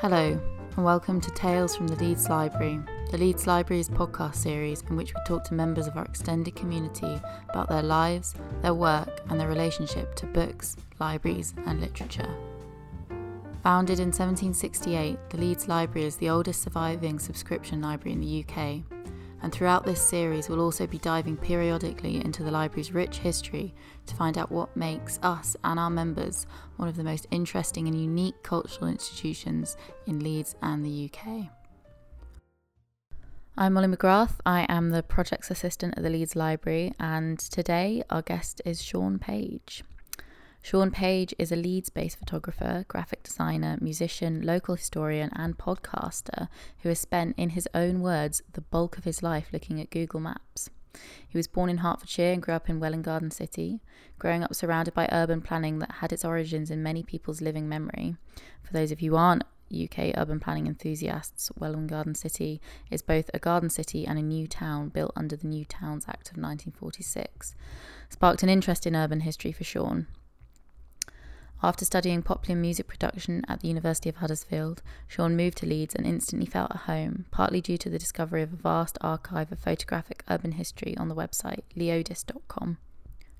Hello, and welcome to Tales from the Leeds Library, the Leeds Library's podcast series in which we talk to members of our extended community about their lives, their work, and their relationship to books, libraries, and literature. Founded in 1768, the Leeds Library is the oldest surviving subscription library in the UK and throughout this series, we'll also be diving periodically into the library's rich history to find out what makes us and our members one of the most interesting and unique cultural institutions in Leeds and the UK. I'm Molly McGrath. I am the projects assistant at the Leeds Library, and today our guest is Sean Page. Sean Page is a Leeds based photographer, graphic designer, musician, local historian, and podcaster who has spent, in his own words, the bulk of his life looking at Google Maps. He was born in Hertfordshire and grew up in Welwyn Garden City, growing up surrounded by urban planning that had its origins in many people's living memory. For those of you who aren't UK urban planning enthusiasts, Welwyn Garden City is both a garden city and a new town built under the New Towns Act of 1946. Sparked an interest in urban history for Sean. After studying popular music production at the University of Huddersfield, Sean moved to Leeds and instantly felt at home, partly due to the discovery of a vast archive of photographic urban history on the website leodis.com.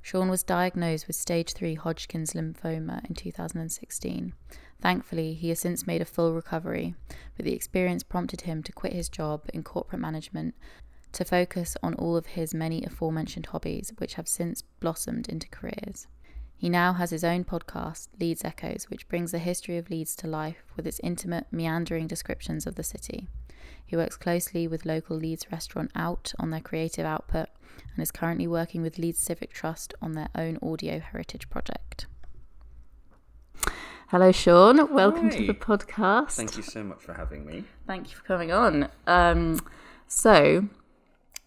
Sean was diagnosed with stage 3 Hodgkin's lymphoma in 2016. Thankfully, he has since made a full recovery, but the experience prompted him to quit his job in corporate management to focus on all of his many aforementioned hobbies, which have since blossomed into careers. He now has his own podcast, Leeds Echoes, which brings the history of Leeds to life with its intimate, meandering descriptions of the city. He works closely with local Leeds restaurant Out on their creative output and is currently working with Leeds Civic Trust on their own audio heritage project. Hello, Sean. Welcome Hi. to the podcast. Thank you so much for having me. Thank you for coming on. Um, so,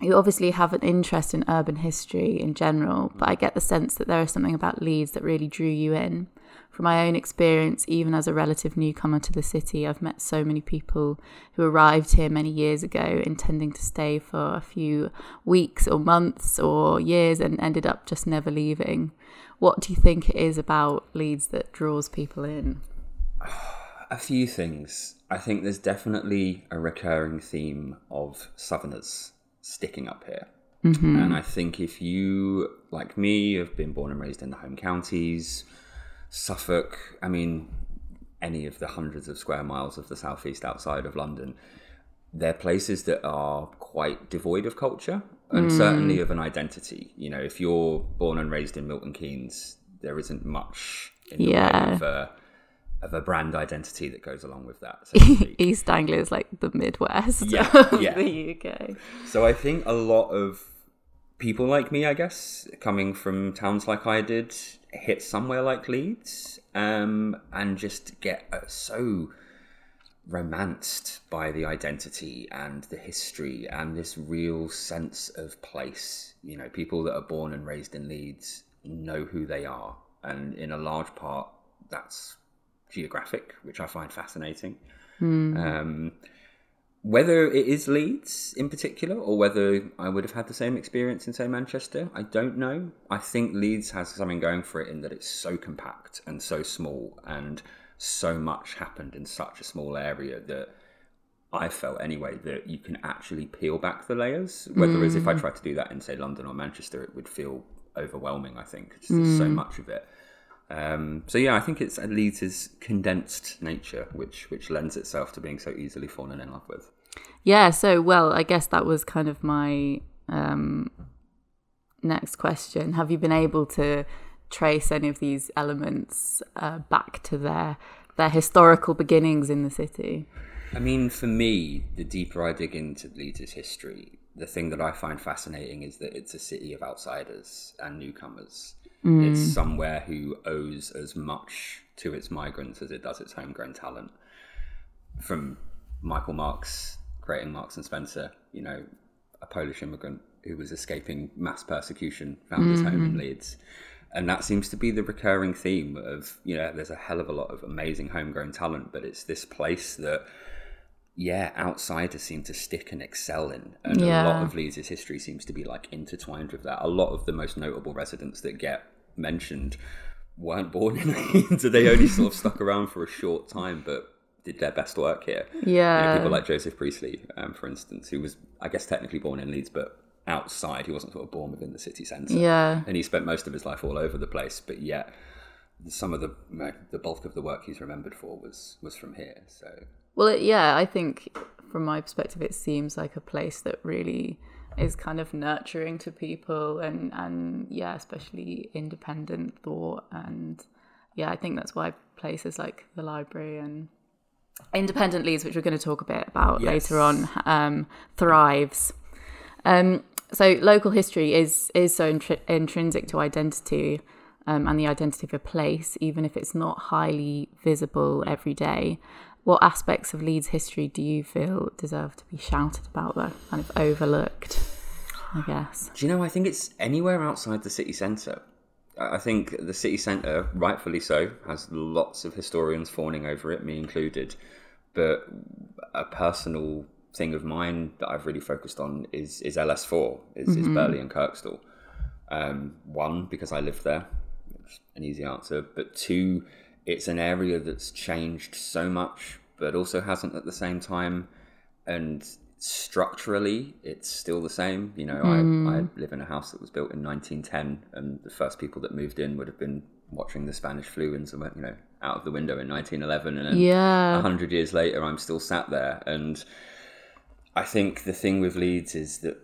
you obviously have an interest in urban history in general, but I get the sense that there is something about Leeds that really drew you in. From my own experience, even as a relative newcomer to the city, I've met so many people who arrived here many years ago intending to stay for a few weeks or months or years and ended up just never leaving. What do you think it is about Leeds that draws people in? A few things. I think there's definitely a recurring theme of Southerners sticking up here. Mm-hmm. And I think if you, like me, have been born and raised in the home counties, Suffolk, I mean, any of the hundreds of square miles of the southeast outside of London, they're places that are quite devoid of culture and mm. certainly of an identity. You know, if you're born and raised in Milton Keynes, there isn't much in the yeah. way of uh, of a brand identity that goes along with that. So East Anglia is like the Midwest yeah, yeah. the UK. So I think a lot of people like me, I guess, coming from towns like I did, hit somewhere like Leeds um, and just get uh, so romanced by the identity and the history and this real sense of place. You know, people that are born and raised in Leeds know who they are. And in a large part, that's geographic, which I find fascinating. Mm. Um, whether it is Leeds in particular, or whether I would have had the same experience in, say, Manchester, I don't know. I think Leeds has something going for it in that it's so compact and so small, and so much happened in such a small area that I felt anyway that you can actually peel back the layers. Whereas mm. if I hmm. tried to do that in, say, London or Manchester, it would feel overwhelming. I think there's mm. so hmm. much of it. Um, so yeah, I think it's Leeds' condensed nature, which which lends itself to being so easily fallen in love with. Yeah. So well, I guess that was kind of my um, next question. Have you been able to trace any of these elements uh, back to their their historical beginnings in the city? I mean, for me, the deeper I dig into Leeds' history, the thing that I find fascinating is that it's a city of outsiders and newcomers. Mm. It's somewhere who owes as much to its migrants as it does its homegrown talent. From Michael Marks creating Marks and Spencer, you know, a Polish immigrant who was escaping mass persecution found mm-hmm. his home in mm-hmm. Leeds. And that seems to be the recurring theme of, you know, there's a hell of a lot of amazing homegrown talent, but it's this place that yeah, outsiders seem to stick and excel in. And yeah. a lot of Leeds' history seems to be like intertwined with that. A lot of the most notable residents that get mentioned weren't born in Leeds. they only sort of stuck around for a short time, but did their best work here. Yeah. You know, people like Joseph Priestley, um, for instance, who was, I guess, technically born in Leeds, but outside. He wasn't sort of born within the city centre. Yeah. And he spent most of his life all over the place, but yet some of the the bulk of the work he's remembered for was was from here. So Well, it, yeah, I think from my perspective, it seems like a place that really is kind of nurturing to people and, and yeah, especially independent thought. And yeah, I think that's why places like the library and independent Leeds, which we're going to talk a bit about Yes. later on, um, thrives. Um, so local history is is so intri- intrinsic to identity um, and the identity of a place, even if it's not highly visible every day. What aspects of Leeds history do you feel deserve to be shouted about, though, kind of overlooked? I guess. Do you know? I think it's anywhere outside the city centre. I think the city centre, rightfully so, has lots of historians fawning over it, me included. But a personal thing of mine that I've really focused on is is LS4, is, is Burley and Kirkstall. Um, one, because I live there, which an easy answer. But two, it's an area that's changed so much, but also hasn't at the same time. And structurally, it's still the same. You know, I, I mm. live in a house that was built in 1910, and the first people that moved in would have been watching the Spanish flu and some, you know, out of the window in 1911. And then Yeah. a hundred years later, I'm still sat there. And I think the thing with Leeds is that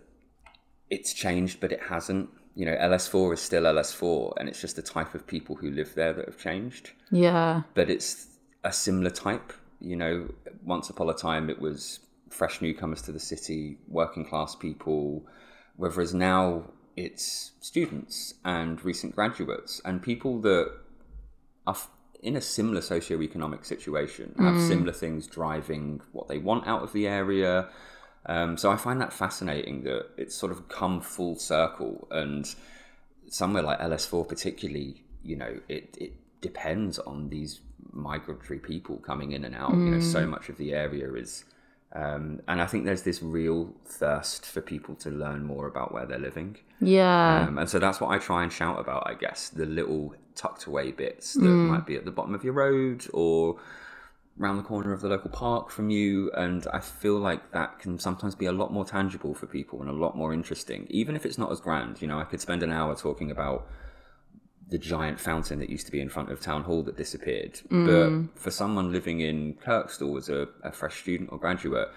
it's changed, but it hasn't. You know, LS4 is still LS4, and it's just the type of people who live there that have changed. Yeah. But it's a similar type. You know, once upon a time, it was fresh newcomers to the city, working class people, whereas now it's students and recent graduates and people that are in a similar socioeconomic situation, have mm. similar things driving what they want out of the area. Um, so I find that fascinating that it's sort of come full circle, and somewhere like LS4 particularly, you know, it it depends on these migratory people coming in and out. You know, so much of the area is. Um, and I think there's this real thirst for people to learn more about where they're living. Yeah. Um, and so that's what I try and shout about, I guess, the little tucked away bits that might be at the bottom of your road or around the corner of the local park from you. And I feel like that can sometimes be a lot more tangible for people and a lot more interesting, even if it's not as grand. You know, I could spend an hour talking about the giant fountain that used to be in front of town hall that disappeared. But mm. for someone living in Kirkstall as a, a fresh student or graduate,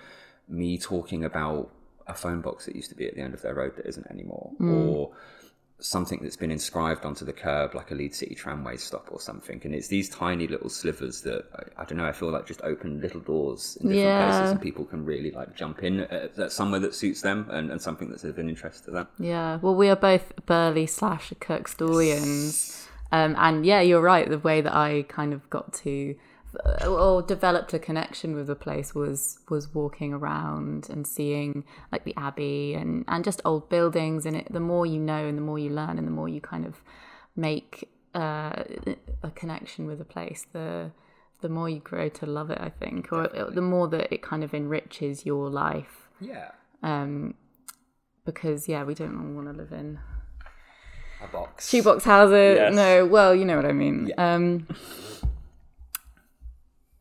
me talking about a phone box that used to be at the end of their road that isn't anymore, mm. or something that's been inscribed onto the curb like a Leeds City tramway stop or something. And it's these tiny little slivers that I, I don't know. I feel like just open little doors in different Yeah. places, and people can really like jump in at, at somewhere that suits them and, and something that's of an interest to them. Yeah, well, we are both Burley slash Kirkstallians. Um, and yeah, you're right. The way that I kind of got to or developed a connection with the place was was walking around and seeing like the abbey and and just old buildings and it. The more you know and the more you learn and the more you kind of make uh, a connection with a place the the more you grow to love it i think or the more that it kind of enriches your life. Yeah, um because yeah we don't want to live in a box. shoebox houses. Yes. no well you know what i mean. Um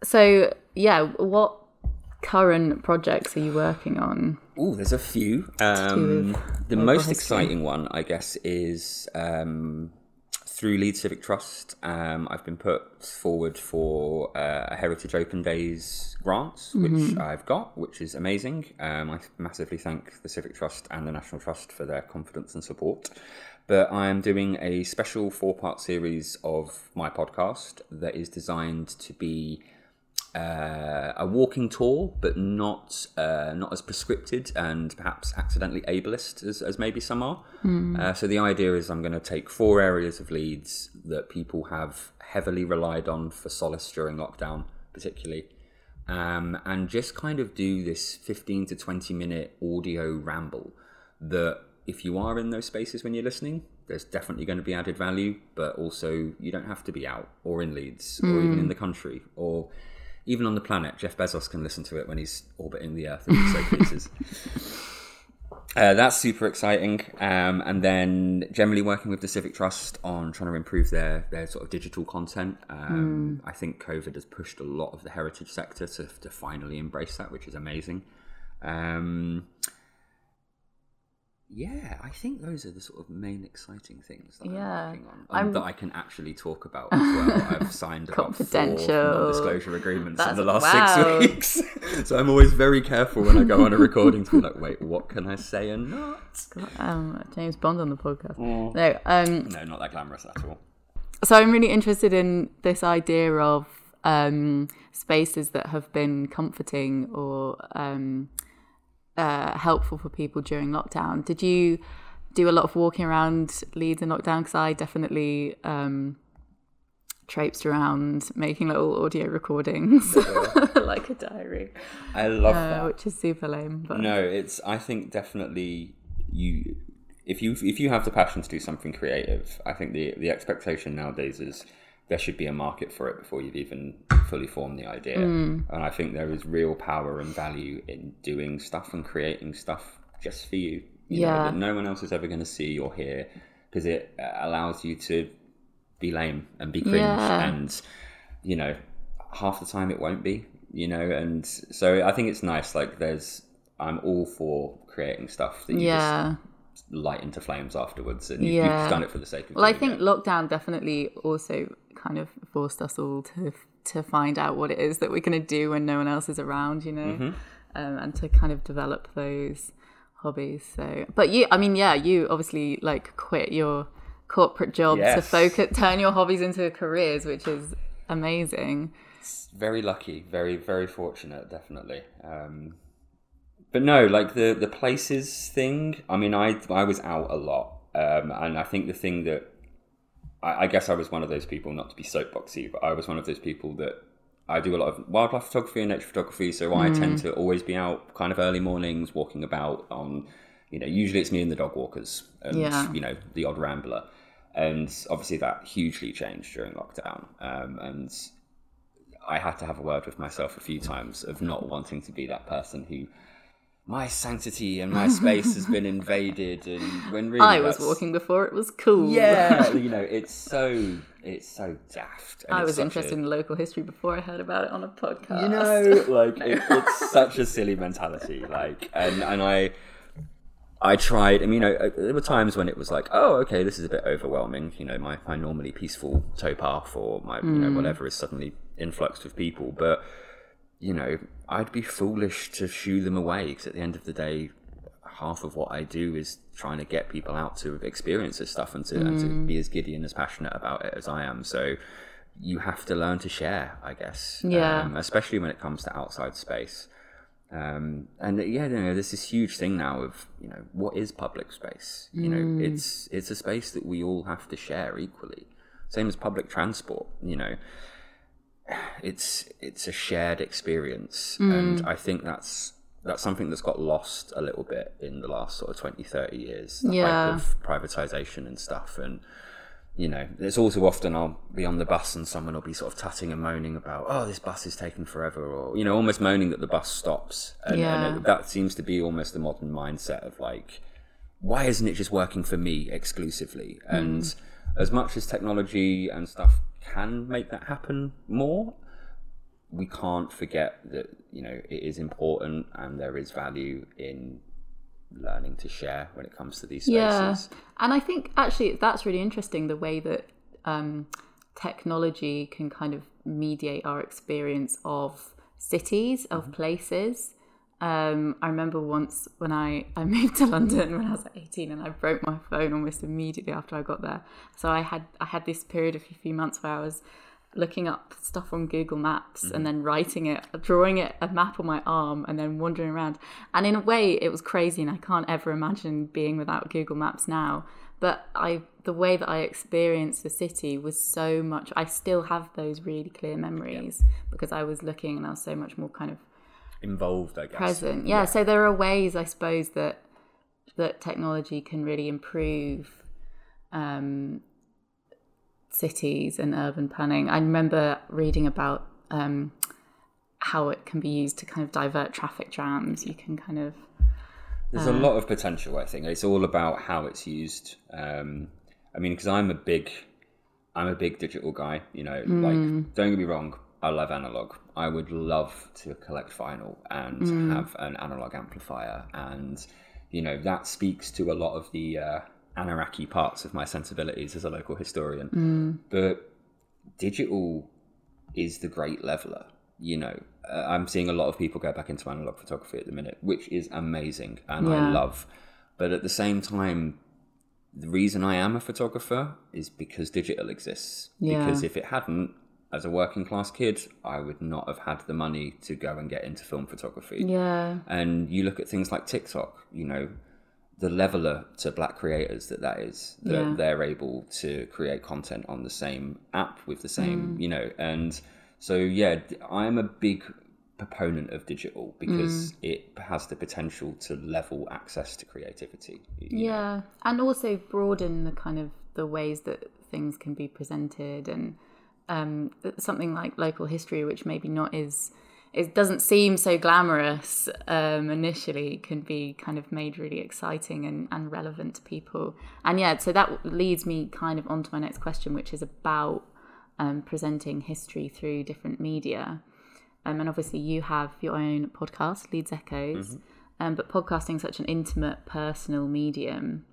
so yeah what current projects are you working on Oh, there's a few. Um, the most history. exciting one, I guess, is um, through Leeds Civic Trust. Um, I've been put forward for uh, a Heritage Open Days grant, which I've got, which is amazing. Um, I massively thank the Civic Trust and the National Trust for their confidence and support. But I'm doing a special four part series of my podcast that is designed to be uh, a walking tour, but not uh, not as prescripted and perhaps accidentally ableist as, as maybe some are. Uh, so the idea is I'm going to take four areas of Leeds that people have heavily relied on for solace during lockdown, particularly, um, and just kind of do this 15 to 20 minute audio ramble that if you are in those spaces when you're listening, there's definitely going to be added value, but also you don't have to be out or in Leeds or even in the country or even on the planet. Jeff Bezos can listen to it when he's orbiting the Earth he so pleases. Uh, that's super exciting. Um, and then generally working with the Civic Trust on trying to improve their, their sort of digital content. Um, I think COVID has pushed a lot of the heritage sector to, to finally embrace that, which is amazing. Um, yeah, I think those are the sort of main exciting things that Yeah. I'm working on um, I'm- that I can actually talk about as well. I've signed Confidential. non-disclosure agreements in the last wow. six weeks, so I'm always very careful when I go on a recording to be like, wait, what can I say and not? Um, James Bond on the podcast. No, um, No, not that glamorous at all. so I'm really interested in this idea of um, spaces that have been comforting or um, uh, helpful for people during lockdown. Did you do a lot of walking around Leeds in lockdown? Because I definitely um, traipsed around making little audio recordings, like a diary, I love uh, that. which is super lame. But No, it's. I think definitely you. If you if you have the passion to do something creative, I think the the expectation nowadays is there should be a market for it before you've even fully formed the idea. Mm. And I think there is real power and value in doing stuff and creating stuff just for you. you know, Yeah. that no one else is ever going to see or hear because it uh, allows you to be lame and be cringe Yeah. and you know half the time it won't be you know and so i think it's nice like there's i'm all for creating stuff that you yeah. just light into flames afterwards and you, Yeah. you've done it for the sake of Well, I think it. lockdown definitely also kind of forced us all to to find out what it is that we're going to do when no one else is around, you know, Mm-hmm. um, and to kind of develop those hobbies. So, but you, I mean, yeah, you obviously like quit your corporate job to focus, turn your hobbies into careers, which is amazing. very lucky very very fortunate definitely um but no like the the places thing i mean i i was out a lot um and i think the thing that I, I guess I was one of those people, not to be soapboxy, but I was one of those people that I do a lot of wildlife photography and nature photography, so I tend to always be out kind of early mornings, walking about on, you know, usually it's me and the dog walkers and, Yeah. you know, the odd rambler. And obviously that hugely changed during lockdown. Um, and I had to have a word with myself a few times of not wanting to be that person who my sanctity and my space has been invaded and when really I was walking before it was cool. yeah, you know, it's so it's so daft. and I was interested a- in local history before I heard about it on a podcast. you know, like it, it's such a silly mentality. Like, and and I. I tried. I mean, you know, there were times when it was like, "Oh, okay, this is a bit overwhelming." You know, my, my normally peaceful towpath or my you know hmm. whatever is suddenly influxed with people. But you know, I'd be foolish to shoo them away because at the end of the day, half of what I do is trying to get people out to experience this stuff and to, and to be as giddy and as passionate about it as I am. So you have to learn to share, I guess. Yeah. Um, especially when it comes to outside space. Um, and yeah, you know, there's this huge thing now of you know what is public space. You know, it's it's a space that we all have to share equally. Same as public transport. You know, it's it's a shared experience mm. and i think that's that's something that's got lost a little bit in the last sort of 20 30 years the Yeah. of privatization and stuff and you know there's also often i'll be on the bus and someone will be sort of tutting and moaning about oh this bus is taking forever or you know almost moaning that the bus stops and, Yeah. and that seems to be almost the modern mindset of like why isn't it just working for me exclusively? And mm. As much as technology and stuff can make that happen more, we can't forget that you know it is important and there is value in learning to share when it comes to these spaces. Yeah, and I think actually that's really interesting the way that um, technology can kind of mediate our experience of cities, of places. Um, I remember once when I, I moved to London when I was like 18 and I broke my phone almost immediately after I got there. So I had I had this period of a few months where I was looking up stuff on Google Maps and then writing it, drawing it a map on my arm and then wandering around. And in a way it was crazy and I can't ever imagine being without Google Maps now. But I the way that I experienced the city was so much I still have those really clear memories because I was looking and I was so much more kind of Involved, I guess. present. Yeah, so there are ways I suppose that that technology can really improve um, cities and urban planning. I remember reading about um, how it can be used to kind of divert traffic jams. You can kind of There's a lot of potential. I think it's all about how it's used. Um, I mean, because I'm a big, I'm a big digital guy. You know, like don't get me wrong, I love analog. I would love to collect vinyl and have an analog amplifier, and you know that speaks to a lot of the uh, Anaraki parts of my sensibilities as a local historian. But digital is the great leveler. You know, uh, I'm seeing a lot of people go back into analog photography at the minute, which is amazing and I love. But at the same time, the reason I am a photographer is because digital exists. Yeah. Because if it hadn't, as a working class kid, I would not have had the money to go and get into film photography. Yeah. And you look at things like TikTok, you know, the leveler to black creators that that is, that Yeah. they're able to create content on the same app with the same, Mm. you know, and so yeah, I'm a big proponent of digital because Mm. it has the potential to level access to creativity. you know. Yeah, and also broaden the kind of the ways that things can be presented, and um, something like local history, which maybe not is, it doesn't seem so glamorous um, initially, can be kind of made really exciting and, and relevant to people. And yeah, so that leads me kind of onto my next question, which is about um, presenting history through different media. Um, and obviously, you have your own podcast, Leeds Echoes. Um, but podcasting is such an intimate, personal medium,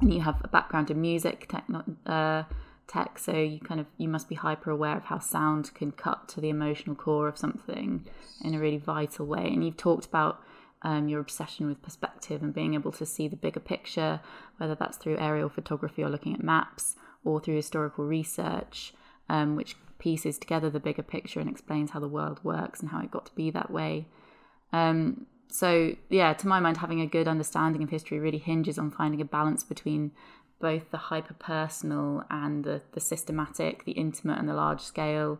and you have a background in music techno- uh, tech, so you kind of you must be hyper aware of how sound can cut to the emotional core of something in a really vital way. And you've talked about um, your obsession with perspective and being able to see the bigger picture, whether that's through aerial photography or looking at maps, or through historical research, um, which pieces together the bigger picture and explains how the world works and how it got to be that way. Um, so, yeah, to my mind, having a good understanding of history really hinges on finding a balance between both the hyper personal and the, the systematic, the intimate and the large scale.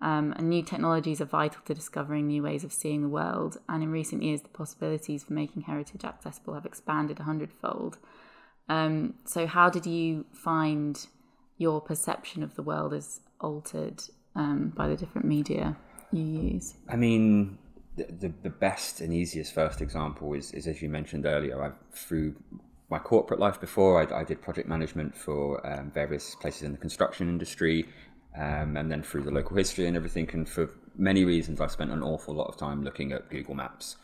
Um, and new technologies are vital to discovering new ways of seeing the world. And in recent years, the possibilities for making heritage accessible have expanded a hundredfold. Um, so, how did you find your perception of the world is altered um, by the different media you use? I mean, the, the, the best and easiest first example is, is as you mentioned earlier, I through my corporate life before, I, I did project management for um, various places in the construction industry, um, and then through the local history and everything. And for many reasons, I spent an awful lot of time looking at Google Maps,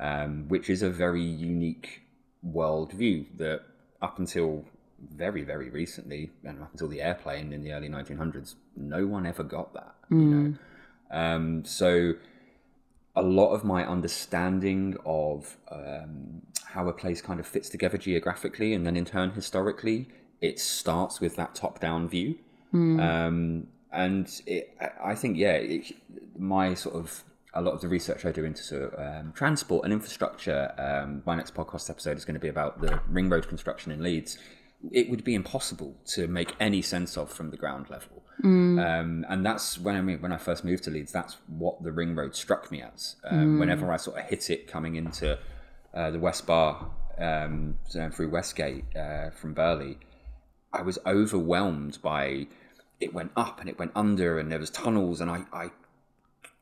um, which is a very unique worldview that up until very, very recently, and up until the airplane in the early 1900s, no one ever got that. You know, um, so a lot of my understanding of um, how a place kind of fits together geographically and then in turn historically, it starts with that top-down view. Um, and it, I- I think, yeah, it, my sort of a lot of the research I do into sort of, um, transport and infrastructure. Um, my next podcast episode is going to be about the ring road construction in Leeds. It would be impossible to make any sense of from the ground level. Um, and that's when I mean when I first moved to Leeds. That's what the ring road struck me as. Um, Whenever I sort of hit it coming into uh, the West Bar um, through Westgate uh, from Burley, I was overwhelmed by it went up and it went under and there was tunnels and I, I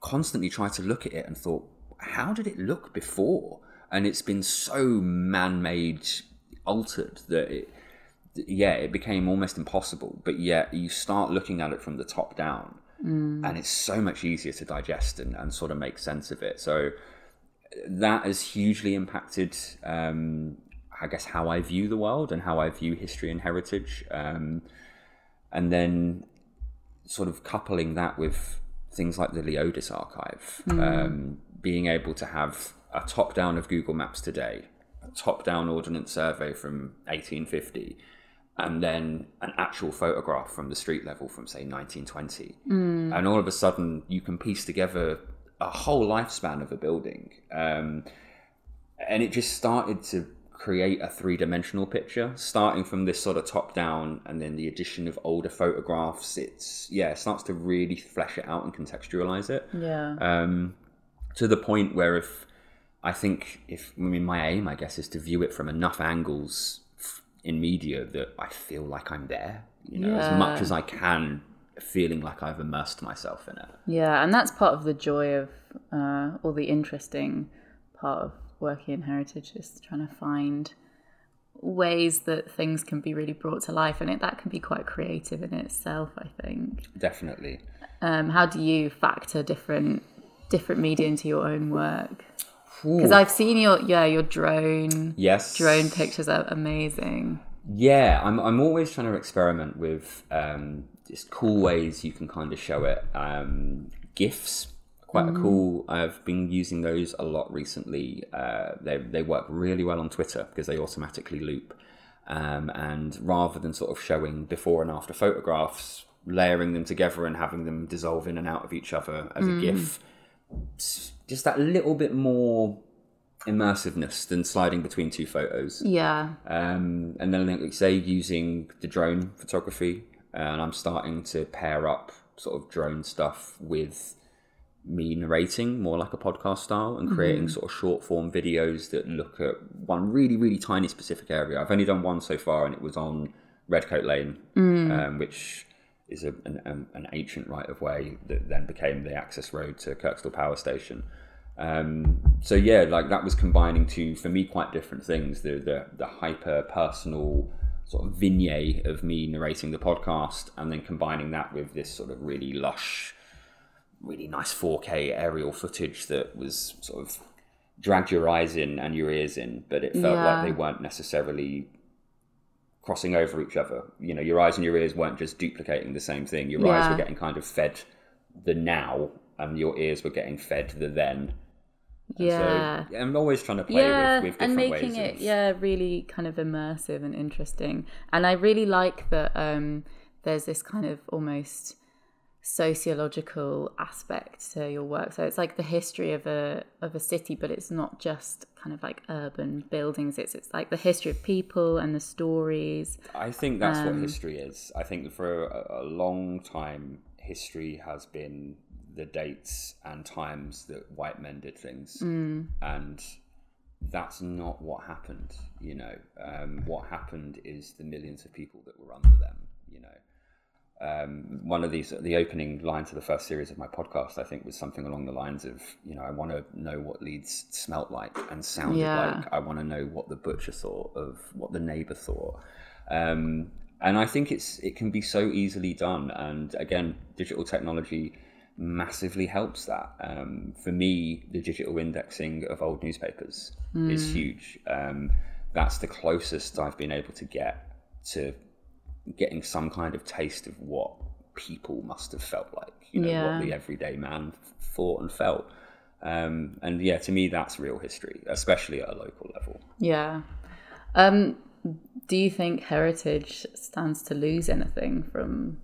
constantly tried to look at it and thought, how did it look before? And it's been so man-made, altered that it, yeah, it became almost impossible. But yet you start looking at it from the top down, and it's so much easier to digest and, and sort of make sense of it. So that has hugely impacted, um, I guess, how I view the world and how I view history and heritage. Um, and then sort of coupling that with things like the Leodis archive, um, being able to have a top down of Google Maps today, a top down ordnance survey from 1850, and then an actual photograph from the street level from, say, 1920. And all of a sudden, you can piece together a whole lifespan of a building. Um, and it just started to create a three-dimensional picture starting from this sort of top down and then the addition of older photographs it's yeah it starts to really flesh it out and contextualize it Yeah. um, to the point where if I think if I mean my aim I guess is to view it from enough angles in media that I feel like I'm there you know as much as I can feeling like I've immersed myself in it Yeah, and that's part of the joy of, uh, or the interesting part of working in heritage, is trying to find ways that things can be really brought to life, and it that can be quite creative in itself. I think. Definitely. Um, how do you factor different different media into your own work? Because I've seen your yeah your drone yes drone pictures are amazing. Yeah, I'm I'm always trying to experiment with um, just cool ways you can kind of show it. Um, GIFs, quite a cool. I've been using those a lot recently. Uh, they they work really well on Twitter because they automatically loop. Um, and rather than sort of showing before and after photographs, layering them together and having them dissolve in and out of each other as a GIF, just that little bit more immersiveness than sliding between two photos. Yeah, Um, and then, like say, using the drone photography, and I'm starting to pair up sort of drone stuff with me narrating more like a podcast style and creating sort of short form videos that look at one really, really tiny specific area. I've only done one so far, and it was on Redcoat Lane, um, which is a, an, an, an ancient right of way that then became the access road to Kirkstall Power Station. Um, so yeah, like that was combining two for me quite different things. The the, the hyper personal sort of vignette of me narrating the podcast, and then combining that with this sort of really lush, really nice 4K aerial footage that was sort of dragged your eyes in and your ears in, but it felt Yeah. like they weren't necessarily crossing over each other. You know, your eyes and your ears weren't just duplicating the same thing. Your eyes were getting kind of fed the now, and your ears were getting fed the then. And yeah. So I'm always trying to play yeah, with, with different and making ways it of, yeah really kind of immersive and interesting. And I really like that um, there's this kind of almost sociological aspect to your work. So it's like the history of a of a city, but it's not just kind of like urban buildings. It's it's like the history of people and the stories. I think that's Um, what history is. I think for a, a long time, history has been the dates and times that white men did things, Mm. and that's not what happened. You know, um, what happened is the millions of people that were under them. You know, um, one of these, the opening line to the first series of my podcast, I think, was something along the lines of, you know, I want to know what Leeds smelt like and sounded Yeah. like. I want to know what the butcher thought of what the neighbour thought. Um, and I think it's it can be so easily done. And again, digital technology massively helps that. Um, for me, the digital indexing of old newspapers is huge. Um, that's the closest I've been able to get to getting some kind of taste of what people must have felt like. You know, Yeah. what the everyday man thought and felt. Um, and yeah, to me, that's real history, especially at a local level. Yeah. Um, do you think heritage stands to lose anything from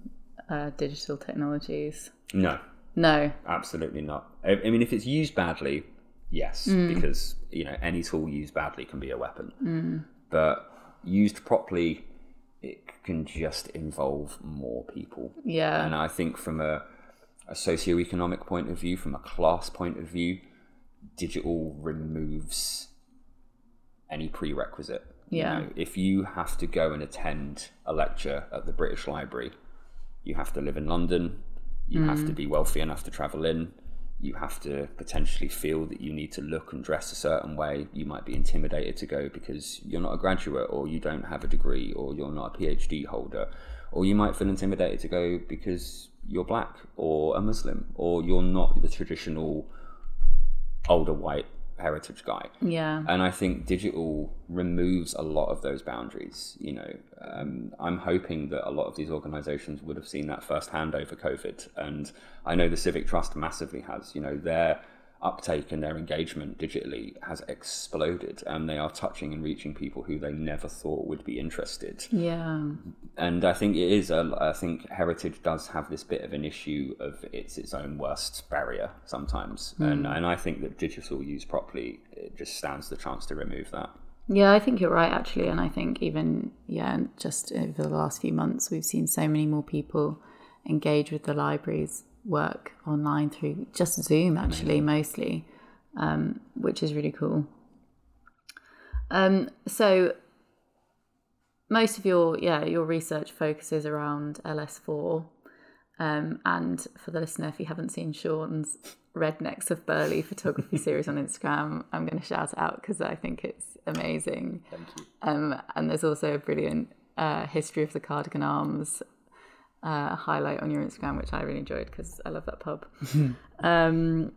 uh, digital technologies? No, No. absolutely not. I, I mean, if it's used badly, yes, because you know any tool used badly can be a weapon. But used properly, it can just involve more people. Yeah. And I think from a, a socioeconomic point of view, from a class point of view, digital removes any prerequisite. You Yeah. know, if you have to go and attend a lecture at the British Library, you have to live in London, you have Mm. to be wealthy enough to travel in, you have to potentially feel that you need to look and dress a certain way. You might be intimidated to go because you're not a graduate or you don't have a degree or you're not a PhD holder. Or you might feel intimidated to go because you're black or a Muslim or you're not the traditional older white heritage guy. Yeah. And I think digital removes a lot of those boundaries. You know, um, I'm hoping that a lot of these organisations would have seen that firsthand over COVID, and I know the Civic Trust massively has. You know, their uptake and their engagement digitally has exploded, and they are touching and reaching people who they never thought would be interested Yeah. and I think it is. A, I think heritage does have this bit of an issue of it's its own worst barrier sometimes, and hmm. and I think that digital used properly, it just stands the chance to remove that. Yeah, I think you're right actually, and I think even yeah, just over the last few months, we've seen so many more people engage with the library's work online through just Zoom, actually mostly, um, which is really cool. Um, so most of your yeah your research focuses around LS4. Um, and for the listener, if you haven't seen Sean's Rednecks of Burley photography series on Instagram, I'm going to shout it out because I think it's amazing. Thank you. Um, and there's also a brilliant uh, history of the Cardigan Arms uh, highlight on your Instagram, which I really enjoyed because I love that pub. um,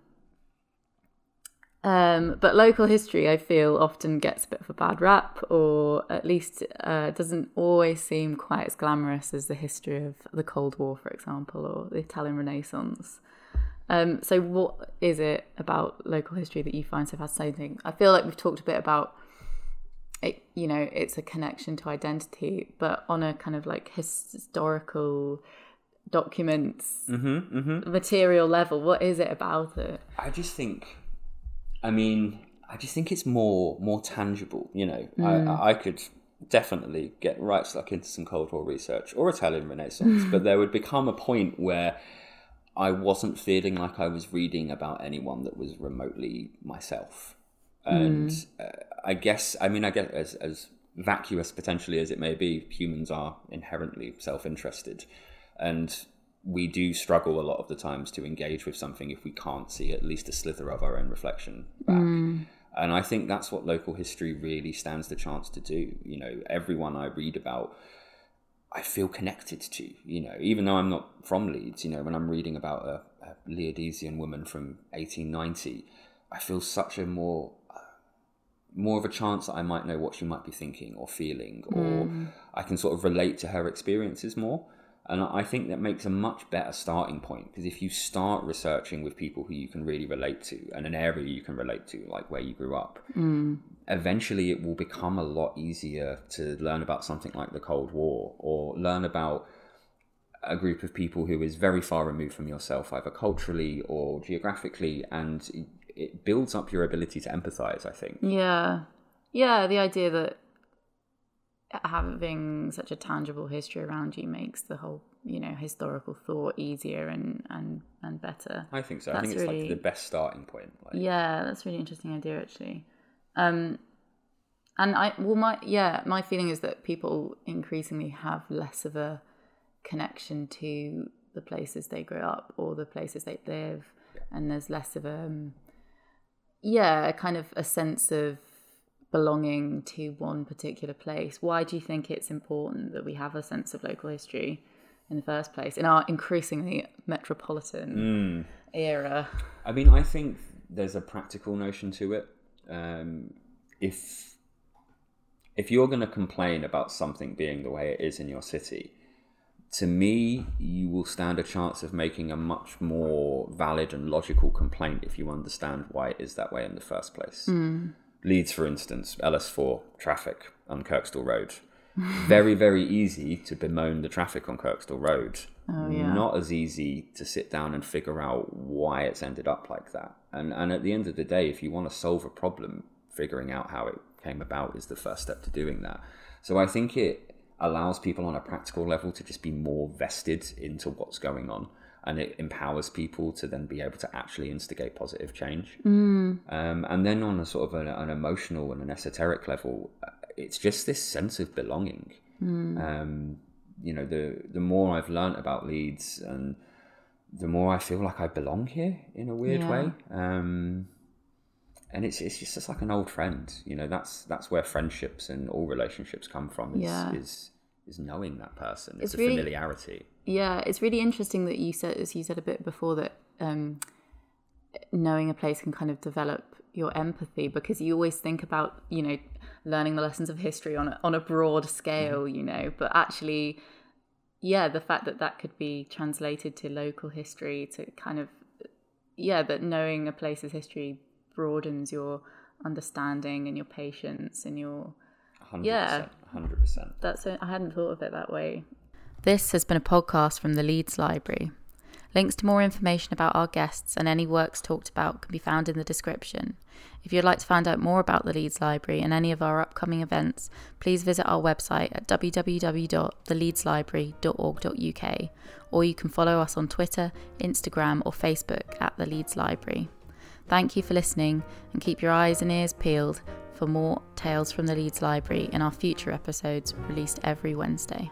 um, but local history, I feel, often gets a bit of a bad rap, or at least uh, doesn't always seem quite as glamorous as the history of the Cold War, for example, or the Italian Renaissance. Um, so, what is it about local history that you find so fascinating? I feel like we've talked a bit about it, you know, it's a connection to identity, but on a kind of like historical documents Mm-hmm, mm-hmm. material level, what is it about it? I just think, I mean, I just think it's more more tangible. You know, I, I could definitely get right stuck into some Cold War research or Italian Renaissance, but there would become a point where I wasn't feeling like I was reading about anyone that was remotely myself. And uh, I guess, I mean, I guess as, as vacuous potentially as it may be, humans are inherently self interested. And we do struggle a lot of the times to engage with something if we can't see at least a slither of our own reflection back. Hmm. And I think that's what local history really stands the chance to do. You know, everyone I read about, I feel connected to. You know, even though I'm not from Leeds, you know, when I'm reading about a, a Leodesian woman from 1890, I feel such a more more of a chance that I might know what she might be thinking or feeling, or hmm. I can sort of relate to her experiences more. And I think that makes a much better starting point because if you start researching with people who you can really relate to and an area you can relate to, like where you grew up, hmm. eventually it will become a lot easier to learn about something like the Cold War or learn about a group of people who is very far removed from yourself, either culturally or geographically, and it- builds up your ability to empathize, I think. Yeah. Yeah, the idea that having such a tangible history around you makes the whole, you know, historical thought easier and and and better. I think so. I think it's really- like the best starting point. Like, Yeah, that's a really interesting idea actually. Um and I well my yeah, my feeling is that people increasingly have less of a connection to the places they grew up or the places they live and there's less of a um, yeah, a kind of a sense of belonging to one particular place. Why do you think it's important that we have a sense of local history in the first place in our increasingly metropolitan era? I mean, I think there's a practical notion to it. Um, if if you're going to complain about something being the way it is in your city, to me, you will stand a chance of making a much more valid and logical complaint if you understand why it is that way in the first place. Hmm. Leeds, for instance, LS4 traffic on Kirkstall Road. very, very easy to bemoan the traffic on Kirkstall Road. Oh, yeah. Not as easy to sit down and figure out why it's ended up like that. And and at the end of the day, if you want to solve a problem, figuring out how it came about is the first step to doing that. So I think it allows people on a practical level to just be more vested into what's going on and it empowers people to then be able to actually instigate positive change. Um, and then on a sort of an, an emotional and an esoteric level uh, it's just this sense of belonging. Um, you know the the more i've learnt about leeds and the more i feel like i belong here in a weird Yeah. way um, and it's it's just, like an old friend you know that's that's where friendships and all relationships come from is Yeah. is is knowing that person it's, It's a really- familiarity Yeah, it's really interesting that you said, as you said a bit before, that um, knowing a place can kind of develop your empathy because you always think about, you know, learning the lessons of history on a, on a broad scale, you know, but actually, yeah, the fact that that could be translated to local history to kind of, yeah, that knowing a place's history broadens your understanding and your patience and your 100% Yeah. 100% that's I hadn't thought of it that way. This has been a podcast from the Leeds Library. Links to more information about our guests and any works talked about can be found in the description. If you'd like to find out more about the Leeds Library and any of our upcoming events, please visit our website at www.theleedslibrary.org.uk or you can follow us on Twitter, Instagram, or Facebook at the Leeds Library. Thank you for listening and keep your eyes and ears peeled for more tales from the Leeds Library in our future episodes released every Wednesday.